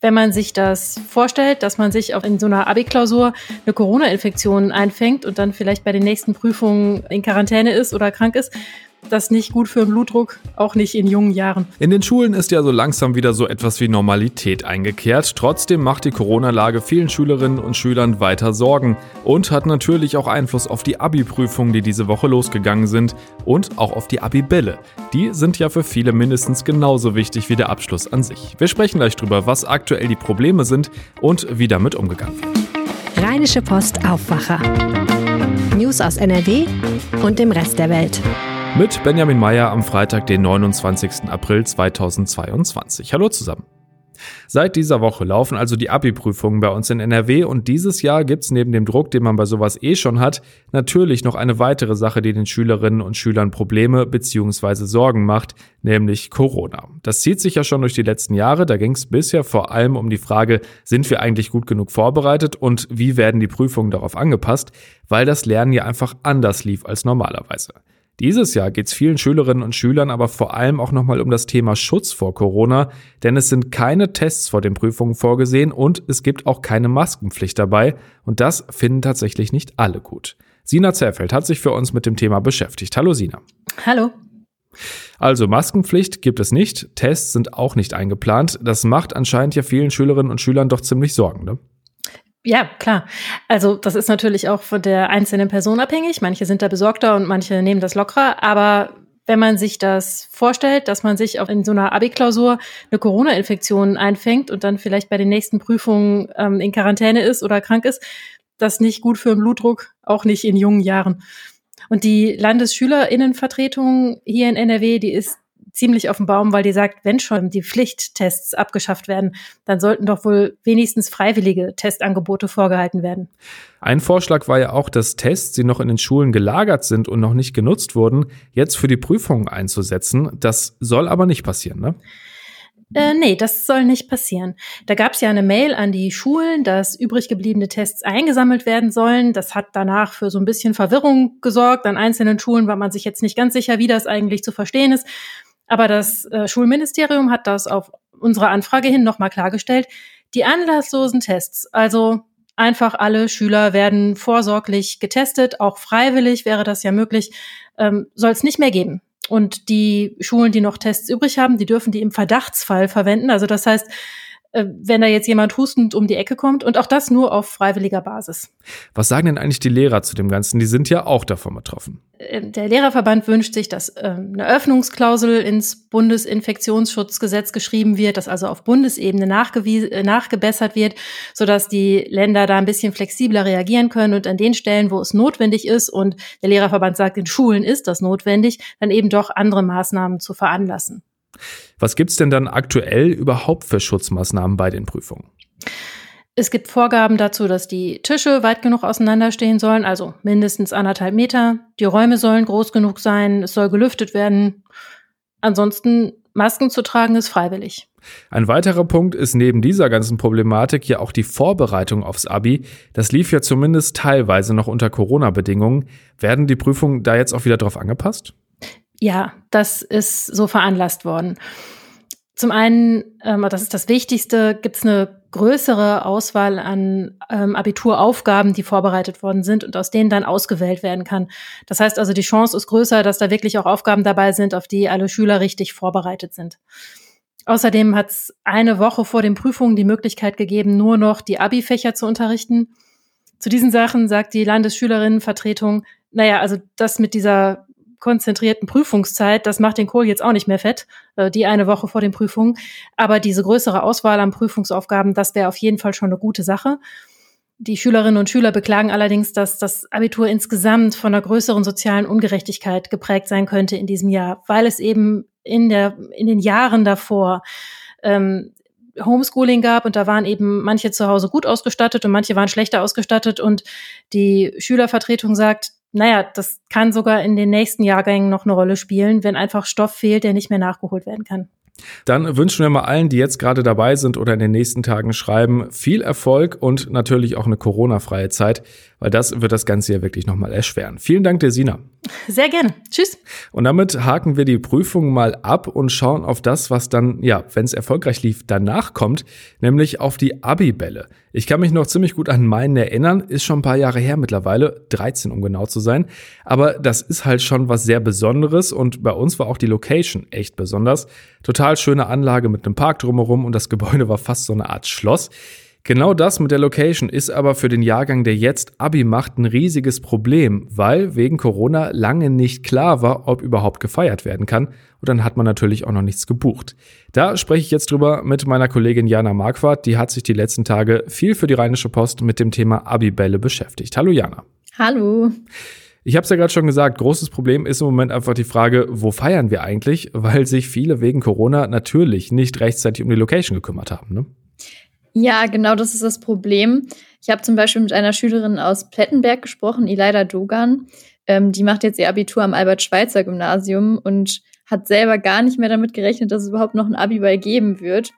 wenn man sich das vorstellt, dass man sich auch in so einer Abi-Klausur eine Corona-Infektion einfängt und dann vielleicht bei den nächsten Prüfungen in Quarantäne ist oder krank ist, das nicht gut für den Blutdruck, auch nicht in jungen Jahren. In den Schulen ist ja so langsam wieder so etwas wie Normalität eingekehrt. Trotzdem macht die Corona-Lage vielen Schülerinnen und Schülern weiter Sorgen und hat natürlich auch Einfluss auf die Abi-Prüfungen, die diese Woche losgegangen sind und auch auf die Abi-Bälle. Die sind ja für viele mindestens genauso wichtig wie der Abschluss an sich. Wir sprechen gleich drüber, was aktuell die Probleme sind und wie damit umgegangen wird. Rheinische Post Aufwacher. News aus NRW und dem Rest der Welt. Mit Benjamin Meyer am Freitag, den 29. April 2022. Hallo zusammen. Seit dieser Woche laufen also die Abi-Prüfungen bei uns in NRW und dieses Jahr gibt's neben dem Druck, den man bei sowas eh schon hat, natürlich noch eine weitere Sache, die den Schülerinnen und Schülern Probleme bzw. Sorgen macht, nämlich Corona. Das zieht sich ja schon durch die letzten Jahre, da ging's bisher vor allem um die Frage, sind wir eigentlich gut genug vorbereitet und wie werden die Prüfungen darauf angepasst, weil das Lernen ja einfach anders lief als normalerweise. Dieses Jahr geht es vielen Schülerinnen und Schülern aber vor allem auch nochmal um das Thema Schutz vor Corona, denn es sind keine Tests vor den Prüfungen vorgesehen und es gibt auch keine Maskenpflicht dabei und das finden tatsächlich nicht alle gut. Sina Zerfeld hat sich für uns mit dem Thema beschäftigt. Hallo Sina. Hallo. Also Maskenpflicht gibt es nicht, Tests sind auch nicht eingeplant. Das macht anscheinend ja vielen Schülerinnen und Schülern doch ziemlich Sorgen, ne? Ja, klar. Also das ist natürlich auch von der einzelnen Person abhängig. Manche sind da besorgter und manche nehmen das lockerer. Aber wenn man sich das vorstellt, dass man sich auch in so einer Abi-Klausur eine Corona-Infektion einfängt und dann vielleicht bei den nächsten Prüfungen ähm, in Quarantäne ist oder krank ist, das nicht gut für den Blutdruck, auch nicht in jungen Jahren. Und die Landesschülerinnenvertretung hier in NRW, die ist ziemlich auf dem Baum, weil die sagt, wenn schon die Pflichttests abgeschafft werden, dann sollten doch wohl wenigstens freiwillige Testangebote vorgehalten werden. Ein Vorschlag war ja auch, dass Tests, die noch in den Schulen gelagert sind und noch nicht genutzt wurden, jetzt für die Prüfungen einzusetzen. Das soll aber nicht passieren, ne? Äh, nee, das soll nicht passieren. Da gab es ja eine Mail an die Schulen, dass übrig gebliebene Tests eingesammelt werden sollen. Das hat danach für so ein bisschen Verwirrung gesorgt. An einzelnen Schulen war man sich jetzt nicht ganz sicher, wie das eigentlich zu verstehen ist. Aber das äh, Schulministerium hat das auf unsere Anfrage hin nochmal klargestellt. Die anlasslosen Tests, also einfach alle Schüler werden vorsorglich getestet, auch freiwillig wäre das ja möglich, ähm, soll es nicht mehr geben. Und die Schulen, die noch Tests übrig haben, die dürfen die im Verdachtsfall verwenden. Also das heißt, wenn da jetzt jemand hustend um die Ecke kommt und auch das nur auf freiwilliger Basis. Was sagen denn eigentlich die Lehrer zu dem Ganzen? Die sind ja auch davon betroffen. Äh, der Lehrerverband wünscht sich, dass äh, eine Öffnungsklausel ins Bundesinfektionsschutzgesetz geschrieben wird, dass also auf Bundesebene nachgebessert wird, sodass die Länder da ein bisschen flexibler reagieren können und an den Stellen, wo es notwendig ist und der Lehrerverband sagt, in Schulen ist das notwendig, dann eben doch andere Maßnahmen zu veranlassen. Was gibt's denn dann aktuell überhaupt für Schutzmaßnahmen bei den Prüfungen? Es gibt Vorgaben dazu, dass die Tische weit genug auseinanderstehen sollen, also mindestens anderthalb Meter. Die Räume sollen groß genug sein, es soll gelüftet werden. Ansonsten Masken zu tragen ist freiwillig. Ein weiterer Punkt ist neben dieser ganzen Problematik ja auch die Vorbereitung aufs Abi. Das lief ja zumindest teilweise noch unter Corona-Bedingungen. Werden die Prüfungen da jetzt auch wieder drauf angepasst? Ja, das ist so veranlasst worden. Zum einen, ähm, das ist das Wichtigste, gibt es eine größere Auswahl an ähm, Abituraufgaben, die vorbereitet worden sind und aus denen dann ausgewählt werden kann. Das heißt also, die Chance ist größer, dass da wirklich auch Aufgaben dabei sind, auf die alle Schüler richtig vorbereitet sind. Außerdem hat es eine Woche vor den Prüfungen die Möglichkeit gegeben, nur noch die Abi-Fächer zu unterrichten. Zu diesen Sachen sagt die Landesschülerinnenvertretung, naja, also das mit dieser konzentrierten Prüfungszeit, das macht den Kohl jetzt auch nicht mehr fett, äh, die eine Woche vor den Prüfungen. Aber diese größere Auswahl an Prüfungsaufgaben, das wäre auf jeden Fall schon eine gute Sache. Die Schülerinnen und Schüler beklagen allerdings, dass das Abitur insgesamt von einer größeren sozialen Ungerechtigkeit geprägt sein könnte in diesem Jahr, weil es eben in der in den Jahren davor ähm, Homeschooling gab und da waren eben manche zu Hause gut ausgestattet und manche waren schlechter ausgestattet und die Schülervertretung sagt, naja, das kann sogar in den nächsten Jahrgängen noch eine Rolle spielen, wenn einfach Stoff fehlt, der nicht mehr nachgeholt werden kann. Dann wünschen wir mal allen, die jetzt gerade dabei sind oder in den nächsten Tagen schreiben, viel Erfolg und natürlich auch eine Corona-freie Zeit. Weil das wird das Ganze ja wirklich nochmal erschweren. Vielen Dank, der Sina. Sehr gerne. Tschüss. Und damit haken wir die Prüfung mal ab und schauen auf das, was dann, ja, wenn es erfolgreich lief, danach kommt, nämlich auf die Abi-Bälle. Ich kann mich noch ziemlich gut an meinen erinnern, ist schon ein paar Jahre her mittlerweile, 13 um genau zu sein. Aber das ist halt schon was sehr Besonderes und bei uns war auch die Location echt besonders. Total schöne Anlage mit einem Park drumherum und das Gebäude war fast so eine Art Schloss. Genau das mit der Location ist aber für den Jahrgang, der jetzt Abi macht, ein riesiges Problem, weil wegen Corona lange nicht klar war, ob überhaupt gefeiert werden kann. Und dann hat man natürlich auch noch nichts gebucht. Da spreche ich jetzt drüber mit meiner Kollegin Jana Marquardt. Die hat sich die letzten Tage viel für die Rheinische Post mit dem Thema Abi-Bälle beschäftigt. Hallo Jana. Hallo. Ich habe es ja gerade schon gesagt, großes Problem ist im Moment einfach die Frage, wo feiern wir eigentlich, weil sich viele wegen Corona natürlich nicht rechtzeitig um die Location gekümmert haben. Ne? Ja, genau das ist das Problem. Ich habe zum Beispiel mit einer Schülerin aus Plettenberg gesprochen, Elida Dogan. Ähm, die macht jetzt ihr Abitur am Albert-Schweitzer-Gymnasium und hat selber gar nicht mehr damit gerechnet, dass es überhaupt noch ein Abiball geben wird.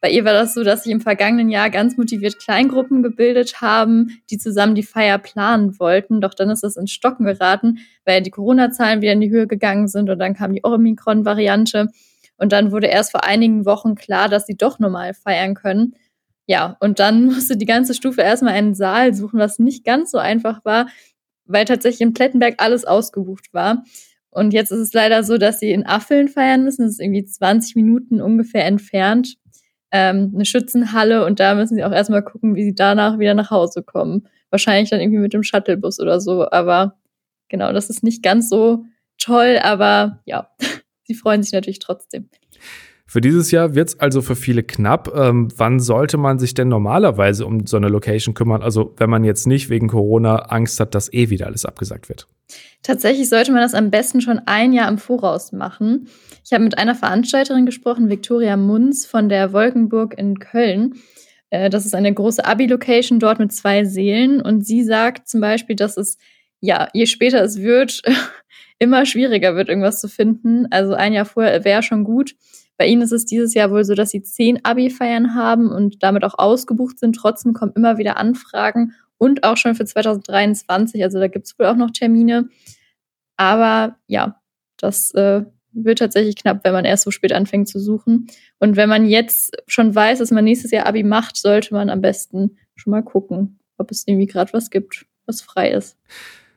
Bei ihr war das so, dass sie im vergangenen Jahr ganz motiviert Kleingruppen gebildet haben, die zusammen die Feier planen wollten. Doch dann ist das ins Stocken geraten, weil die Corona-Zahlen wieder in die Höhe gegangen sind und dann kam die Omikron-Variante. Und dann wurde erst vor einigen Wochen klar, dass sie doch normal feiern können. Ja, und dann musste die ganze Stufe erstmal einen Saal suchen, was nicht ganz so einfach war, weil tatsächlich in Plettenberg alles ausgebucht war. Und jetzt ist es leider so, dass sie in Affeln feiern müssen. Das ist irgendwie 20 Minuten ungefähr entfernt. Ähm, eine Schützenhalle und da müssen sie auch erstmal gucken, wie sie danach wieder nach Hause kommen. Wahrscheinlich dann irgendwie mit dem Shuttlebus oder so. Aber genau, das ist nicht ganz so toll, aber ja, sie freuen sich natürlich trotzdem. Für dieses Jahr wird es also für viele knapp. Ähm, wann sollte man sich denn normalerweise um so eine Location kümmern? Also wenn man jetzt nicht wegen Corona Angst hat, dass eh wieder alles abgesagt wird. Tatsächlich sollte man das am besten schon ein Jahr im Voraus machen. Ich habe mit einer Veranstalterin gesprochen, Viktoria Munz von der Wolkenburg in Köln. Äh, das ist eine große Abi-Location dort mit zwei Seelen. Und sie sagt zum Beispiel, dass es, ja, je später es wird, immer schwieriger wird, irgendwas zu finden. Also ein Jahr vorher wäre schon gut. Bei ihnen ist es dieses Jahr wohl so, dass sie zehn Abi-Feiern haben und damit auch ausgebucht sind. Trotzdem kommen immer wieder Anfragen und auch schon für 2023. Also da gibt es wohl auch noch Termine. Aber ja, das äh, wird tatsächlich knapp, wenn man erst so spät anfängt zu suchen. Und wenn man jetzt schon weiß, dass man nächstes Jahr Abi macht, sollte man am besten schon mal gucken, ob es irgendwie gerade was gibt, was frei ist.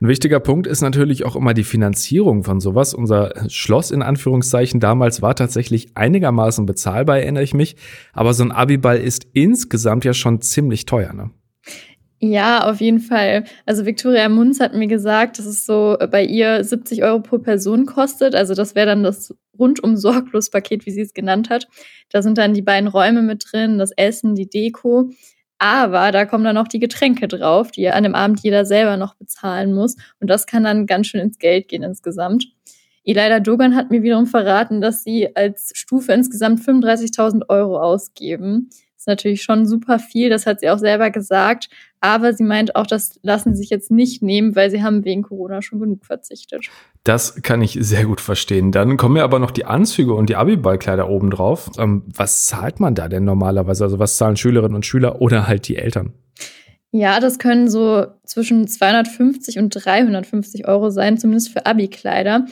Ein wichtiger Punkt ist natürlich auch immer die Finanzierung von sowas. Unser Schloss in Anführungszeichen damals war tatsächlich einigermaßen bezahlbar, erinnere ich mich. Aber so ein Abiball ist insgesamt ja schon ziemlich teuer, ne? Ja, auf jeden Fall. Also Victoria Munz hat mir gesagt, dass es so bei ihr 70 Euro pro Person kostet. Also das wäre dann das rundum sorglos Paket, wie sie es genannt hat. Da sind dann die beiden Räume mit drin, das Essen, die Deko. Aber da kommen dann noch die Getränke drauf, die an dem Abend jeder selber noch bezahlen muss. Und das kann dann ganz schön ins Geld gehen insgesamt. Elida Dogan hat mir wiederum verraten, dass sie als Stufe insgesamt 35.000 Euro ausgeben. Ist natürlich schon super viel, das hat sie auch selber gesagt. Aber sie meint auch, das lassen sie sich jetzt nicht nehmen, weil sie haben wegen Corona schon genug verzichtet. Das kann ich sehr gut verstehen. Dann kommen ja aber noch die Anzüge und die Abiballkleider oben drauf. Ähm, was zahlt man da denn normalerweise? Also was zahlen Schülerinnen und Schüler oder halt die Eltern? Ja, das können so zwischen 250 und 350 Euro sein, zumindest für Abi-Kleider.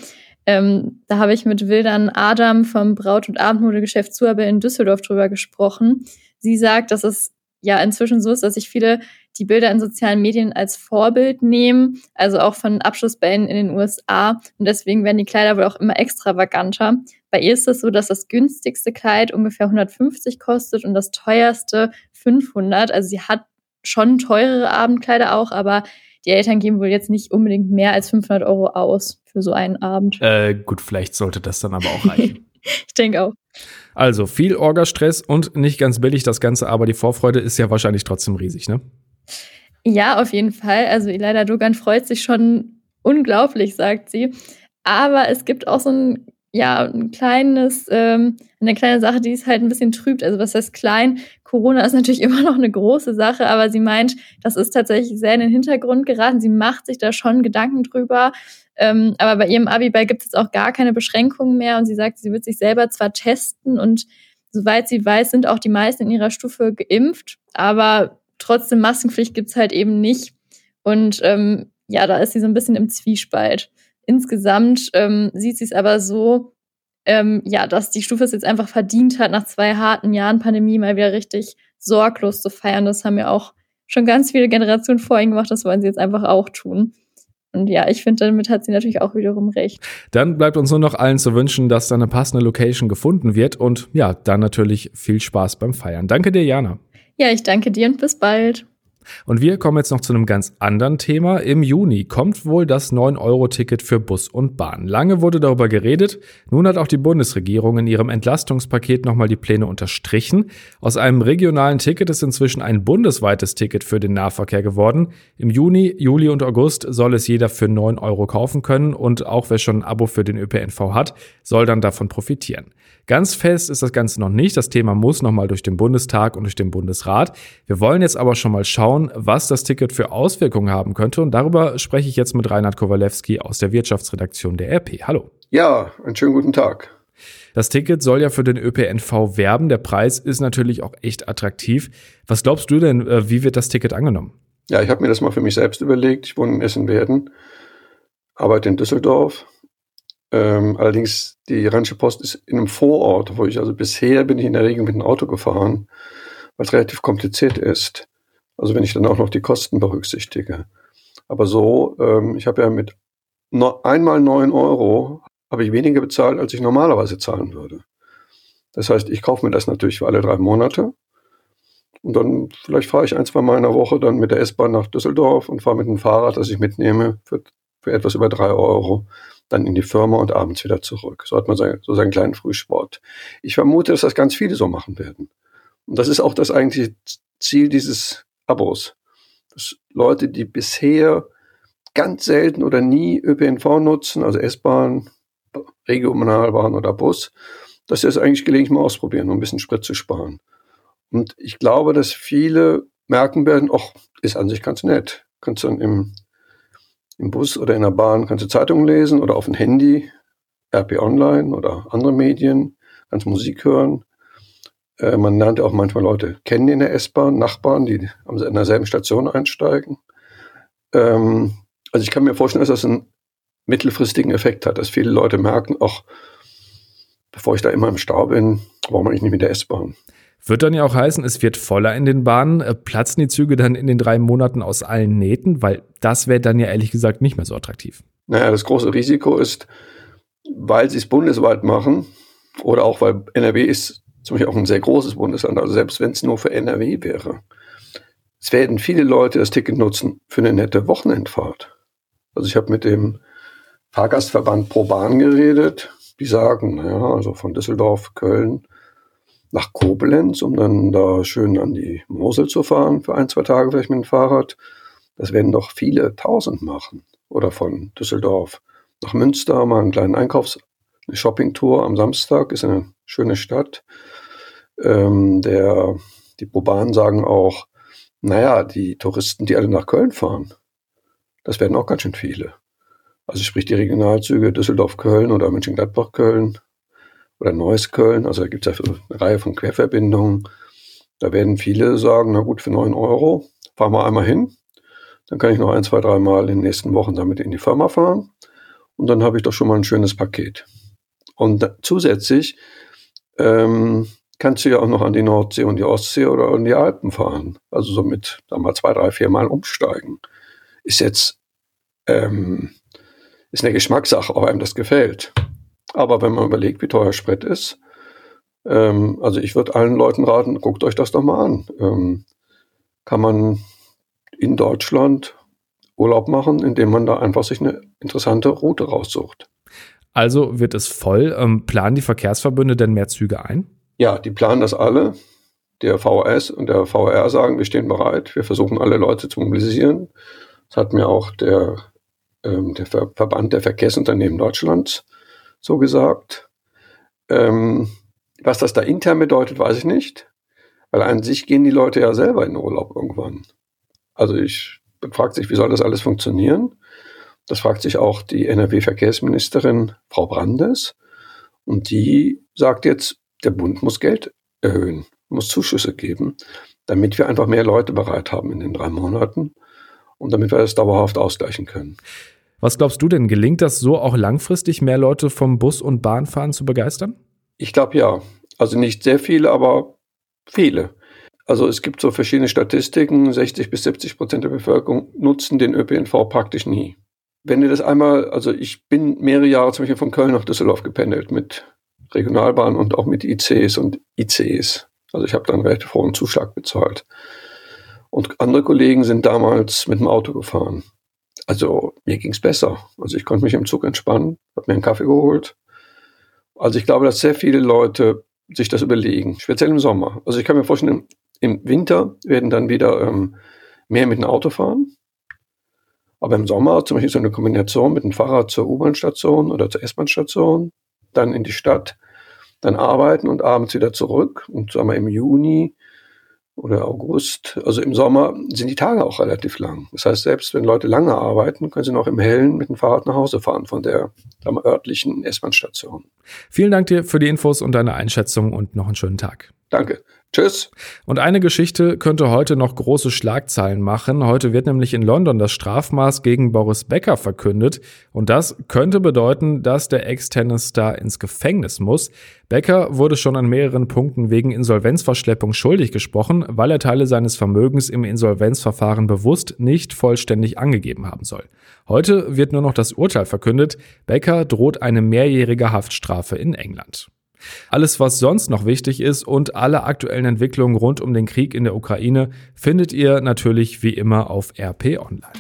Ähm, da habe ich mit Wildern Adam vom Braut- und Abendmodegeschäft Zuabel in Düsseldorf drüber gesprochen. Sie sagt, dass es ja inzwischen so ist, dass sich viele die Bilder in sozialen Medien als Vorbild nehmen, also auch von Abschlussbällen in den USA. Und deswegen werden die Kleider wohl auch immer extravaganter. Bei ihr ist es so, dass das günstigste Kleid ungefähr 150 kostet und das teuerste 500. Also sie hat schon teurere Abendkleider auch, aber die Eltern geben wohl jetzt nicht unbedingt mehr als 500 Euro aus für so einen Abend. Äh, gut, vielleicht sollte das dann aber auch reichen. ich denke auch. Also viel Orgastress und nicht ganz billig das Ganze, aber die Vorfreude ist ja wahrscheinlich trotzdem riesig, ne? Ja, auf jeden Fall. Also Elida Dogan freut sich schon unglaublich, sagt sie. Aber es gibt auch so ein, ja, ein kleines, ähm, eine kleine Sache, die es halt ein bisschen trübt. Also was heißt klein? Corona ist natürlich immer noch eine große Sache, aber sie meint, das ist tatsächlich sehr in den Hintergrund geraten. Sie macht sich da schon Gedanken drüber. Ähm, aber bei ihrem Abiball gibt es jetzt auch gar keine Beschränkungen mehr und sie sagt, sie wird sich selber zwar testen und soweit sie weiß, sind auch die meisten in ihrer Stufe geimpft, aber trotzdem Maskenpflicht gibt's halt eben nicht. Und ähm, ja, da ist sie so ein bisschen im Zwiespalt. Insgesamt ähm, sieht sie es aber so, ähm, ja, dass die Stufe es jetzt einfach verdient hat, nach zwei harten Jahren Pandemie mal wieder richtig sorglos zu feiern. Das haben ja auch schon ganz viele Generationen vor ihnen gemacht. Das wollen sie jetzt einfach auch tun. Und ja, ich finde, damit hat sie natürlich auch wiederum recht. Dann bleibt uns nur noch allen zu wünschen, dass da eine passende Location gefunden wird und ja, dann natürlich viel Spaß beim Feiern. Danke dir, Jana. Ja, ich danke dir und bis bald. Und wir kommen jetzt noch zu einem ganz anderen Thema. Im Juni kommt wohl das 9-Euro-Ticket für Bus und Bahn. Lange wurde darüber geredet. Nun hat auch die Bundesregierung in ihrem Entlastungspaket nochmal die Pläne unterstrichen. Aus einem regionalen Ticket ist inzwischen ein bundesweites Ticket für den Nahverkehr geworden. Im Juni, Juli und August soll es jeder für 9 Euro kaufen können und auch wer schon ein Abo für den ÖPNV hat, soll dann davon profitieren. Ganz fest ist das Ganze noch nicht. Das Thema muss nochmal durch den Bundestag und durch den Bundesrat. Wir wollen jetzt aber schon mal schauen, was das Ticket für Auswirkungen haben könnte. Und darüber spreche ich jetzt mit Reinhard Kowalewski aus der Wirtschaftsredaktion der RP. Hallo. Ja, einen schönen guten Tag. Das Ticket soll ja für den ÖPNV werben. Der Preis ist natürlich auch echt attraktiv. Was glaubst du denn, äh, wie wird das Ticket angenommen? Ja, ich habe mir das mal für mich selbst überlegt. Ich wohne in Essen-Werden, arbeite in Düsseldorf ähm, allerdings, die Rheinische Post ist in einem Vorort, wo ich also bisher bin ich in der Regel mit dem Auto gefahren, es relativ kompliziert ist. Also wenn ich dann auch noch die Kosten berücksichtige. Aber so, ähm, ich habe ja mit no, einmal neun Euro habe ich weniger bezahlt, als ich normalerweise zahlen würde. Das heißt, ich kaufe mir das natürlich für alle drei Monate. Und dann vielleicht fahre ich ein, zwei Mal in der Woche dann mit der S-Bahn nach Düsseldorf und fahre mit dem Fahrrad, das ich mitnehme, für, für etwas über drei Euro dann in die Firma und abends wieder zurück. So hat man so seinen kleinen Frühsport. Ich vermute, dass das ganz viele so machen werden. Und das ist auch das eigentliche Ziel dieses Abos. Dass Leute, die bisher ganz selten oder nie ÖPNV nutzen, also S-Bahn, Regionalbahn oder Bus, dass sie es eigentlich gelegentlich mal ausprobieren, um ein bisschen Sprit zu sparen. Und ich glaube, dass viele merken werden, ach, ist an sich ganz nett. Kannst dann im im Bus oder in der Bahn kannst du Zeitungen lesen oder auf dem Handy, RP Online oder andere Medien, kannst Musik hören. Äh, man lernt ja auch manchmal Leute kennen in der S-Bahn, Nachbarn, die an derselben Station einsteigen. Ähm, also ich kann mir vorstellen, dass das einen mittelfristigen Effekt hat, dass viele Leute merken, ach, bevor ich da immer im Stau bin, warum eigentlich nicht mit der S-Bahn? Wird dann ja auch heißen, es wird voller in den Bahnen. Äh, platzen die Züge dann in den drei Monaten aus allen Nähten? Weil das wäre dann ja ehrlich gesagt nicht mehr so attraktiv. Naja, das große Risiko ist, weil sie es bundesweit machen oder auch weil NRW ist zum Beispiel auch ein sehr großes Bundesland, also selbst wenn es nur für NRW wäre. Es werden viele Leute das Ticket nutzen für eine nette Wochenendfahrt. Also ich habe mit dem Fahrgastverband Pro Bahn geredet. Die sagen, naja, also von Düsseldorf, Köln, nach Koblenz, um dann da schön an die Mosel zu fahren für ein, zwei Tage vielleicht mit dem Fahrrad. Das werden doch viele tausend machen. Oder von Düsseldorf nach Münster mal einen kleinen Einkaufs-, eine Shoppingtour am Samstag, ist eine schöne Stadt. Ähm, der, die Probanen sagen auch, naja, die Touristen, die alle nach Köln fahren, das werden auch ganz schön viele. Also sprich die Regionalzüge Düsseldorf-Köln oder Mönchengladbach-Köln oder Neuss-Köln. Also da gibt es ja eine Reihe von Querverbindungen. Da werden viele sagen, na gut, für neun Euro fahren wir einmal hin. Dann kann ich noch ein, zwei, drei Mal in den nächsten Wochen damit in die Firma fahren. Und dann habe ich doch schon mal ein schönes Paket. Und zusätzlich ähm, kannst du ja auch noch an die Nordsee und die Ostsee oder an die Alpen fahren. Also so mit, sagen wir mal, zwei, drei, vier Mal umsteigen. Ist jetzt, ähm, ist eine Geschmackssache, ob einem das gefällt. Aber wenn man überlegt, wie teuer Sprit ist, ähm, also ich würde allen Leuten raten, guckt euch das doch mal an. Ähm, kann man in Deutschland Urlaub machen, indem man da einfach sich eine interessante Route raussucht. Also wird es voll. Ähm, planen die Verkehrsverbünde denn mehr Züge ein? Ja, die planen das alle. Der VS und der VR sagen, wir stehen bereit. Wir versuchen alle Leute zu mobilisieren. Das hat mir auch der, ähm, der Ver Verband der Verkehrsunternehmen Deutschlands so gesagt. Ähm, was das da intern bedeutet, weiß ich nicht. Weil an sich gehen die Leute ja selber in Urlaub irgendwann. Also ich fragt sich, wie soll das alles funktionieren? Das fragt sich auch die NRW-Verkehrsministerin Frau Brandes. Und die sagt jetzt, der Bund muss Geld erhöhen, muss Zuschüsse geben, damit wir einfach mehr Leute bereit haben in den drei Monaten. und damit wir das dauerhaft ausgleichen können. Was glaubst du denn, gelingt das so auch langfristig, mehr Leute vom Bus- und Bahnfahren zu begeistern? Ich glaube ja. Also nicht sehr viele, aber viele. Also es gibt so verschiedene Statistiken, 60 bis 70 Prozent der Bevölkerung nutzen den ÖPNV praktisch nie. Wenn ihr das einmal, also ich bin mehrere Jahre zum Beispiel von Köln nach Düsseldorf gependelt mit Regionalbahn und auch mit ICs und ICs. Also ich habe dann relativ hohen Zuschlag bezahlt. Und andere Kollegen sind damals mit dem Auto gefahren. Also mir ging's besser. Also ich konnte mich im Zug entspannen, habe mir einen Kaffee geholt. Also ich glaube, dass sehr viele Leute sich das überlegen, speziell im Sommer. Also ich kann mir vorstellen, im Winter werden dann wieder ähm, mehr mit dem Auto fahren. Aber im Sommer zum Beispiel so eine Kombination mit dem Fahrrad zur U-Bahn-Station oder zur S-Bahn-Station, dann in die Stadt, dann arbeiten und abends wieder zurück. Und sagen wir im Juni oder August, also im Sommer, sind die Tage auch relativ lang. Das heißt, selbst wenn Leute lange arbeiten, können sie noch im Hellen mit dem Fahrrad nach Hause fahren von der örtlichen S-Bahn-Station. Vielen Dank dir für die Infos und deine Einschätzung und noch einen schönen Tag. Danke. Tschüss. Und eine Geschichte könnte heute noch große Schlagzeilen machen. Heute wird nämlich in London das Strafmaß gegen Boris Becker verkündet. Und das könnte bedeuten, dass der Ex-Tennis-Star ins Gefängnis muss. Becker wurde schon an mehreren Punkten wegen Insolvenzverschleppung schuldig gesprochen, weil er Teile seines Vermögens im Insolvenzverfahren bewusst nicht vollständig angegeben haben soll. Heute wird nur noch das Urteil verkündet. Becker droht eine mehrjährige Haftstrafe in England. Alles, was sonst noch wichtig ist und alle aktuellen Entwicklungen rund um den Krieg in der Ukraine findet ihr natürlich wie immer auf RP Online.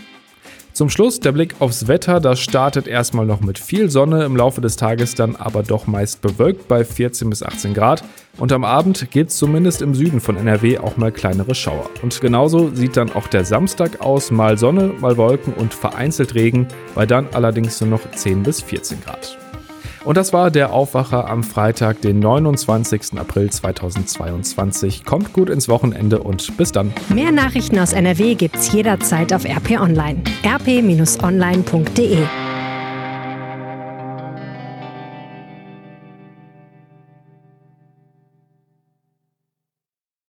Zum Schluss der Blick aufs Wetter. Das startet erstmal noch mit viel Sonne, im Laufe des Tages dann aber doch meist bewölkt bei 14 bis 18 Grad. Und am Abend gibt es zumindest im Süden von NRW auch mal kleinere Schauer. Und genauso sieht dann auch der Samstag aus. Mal Sonne, mal Wolken und vereinzelt Regen, bei dann allerdings nur noch 10 bis 14 Grad. Und das war der Aufwacher am Freitag, den 29. April 2022. Kommt gut ins Wochenende und bis dann. Mehr Nachrichten aus NRW gibt's jederzeit auf RP Online. rp-online.de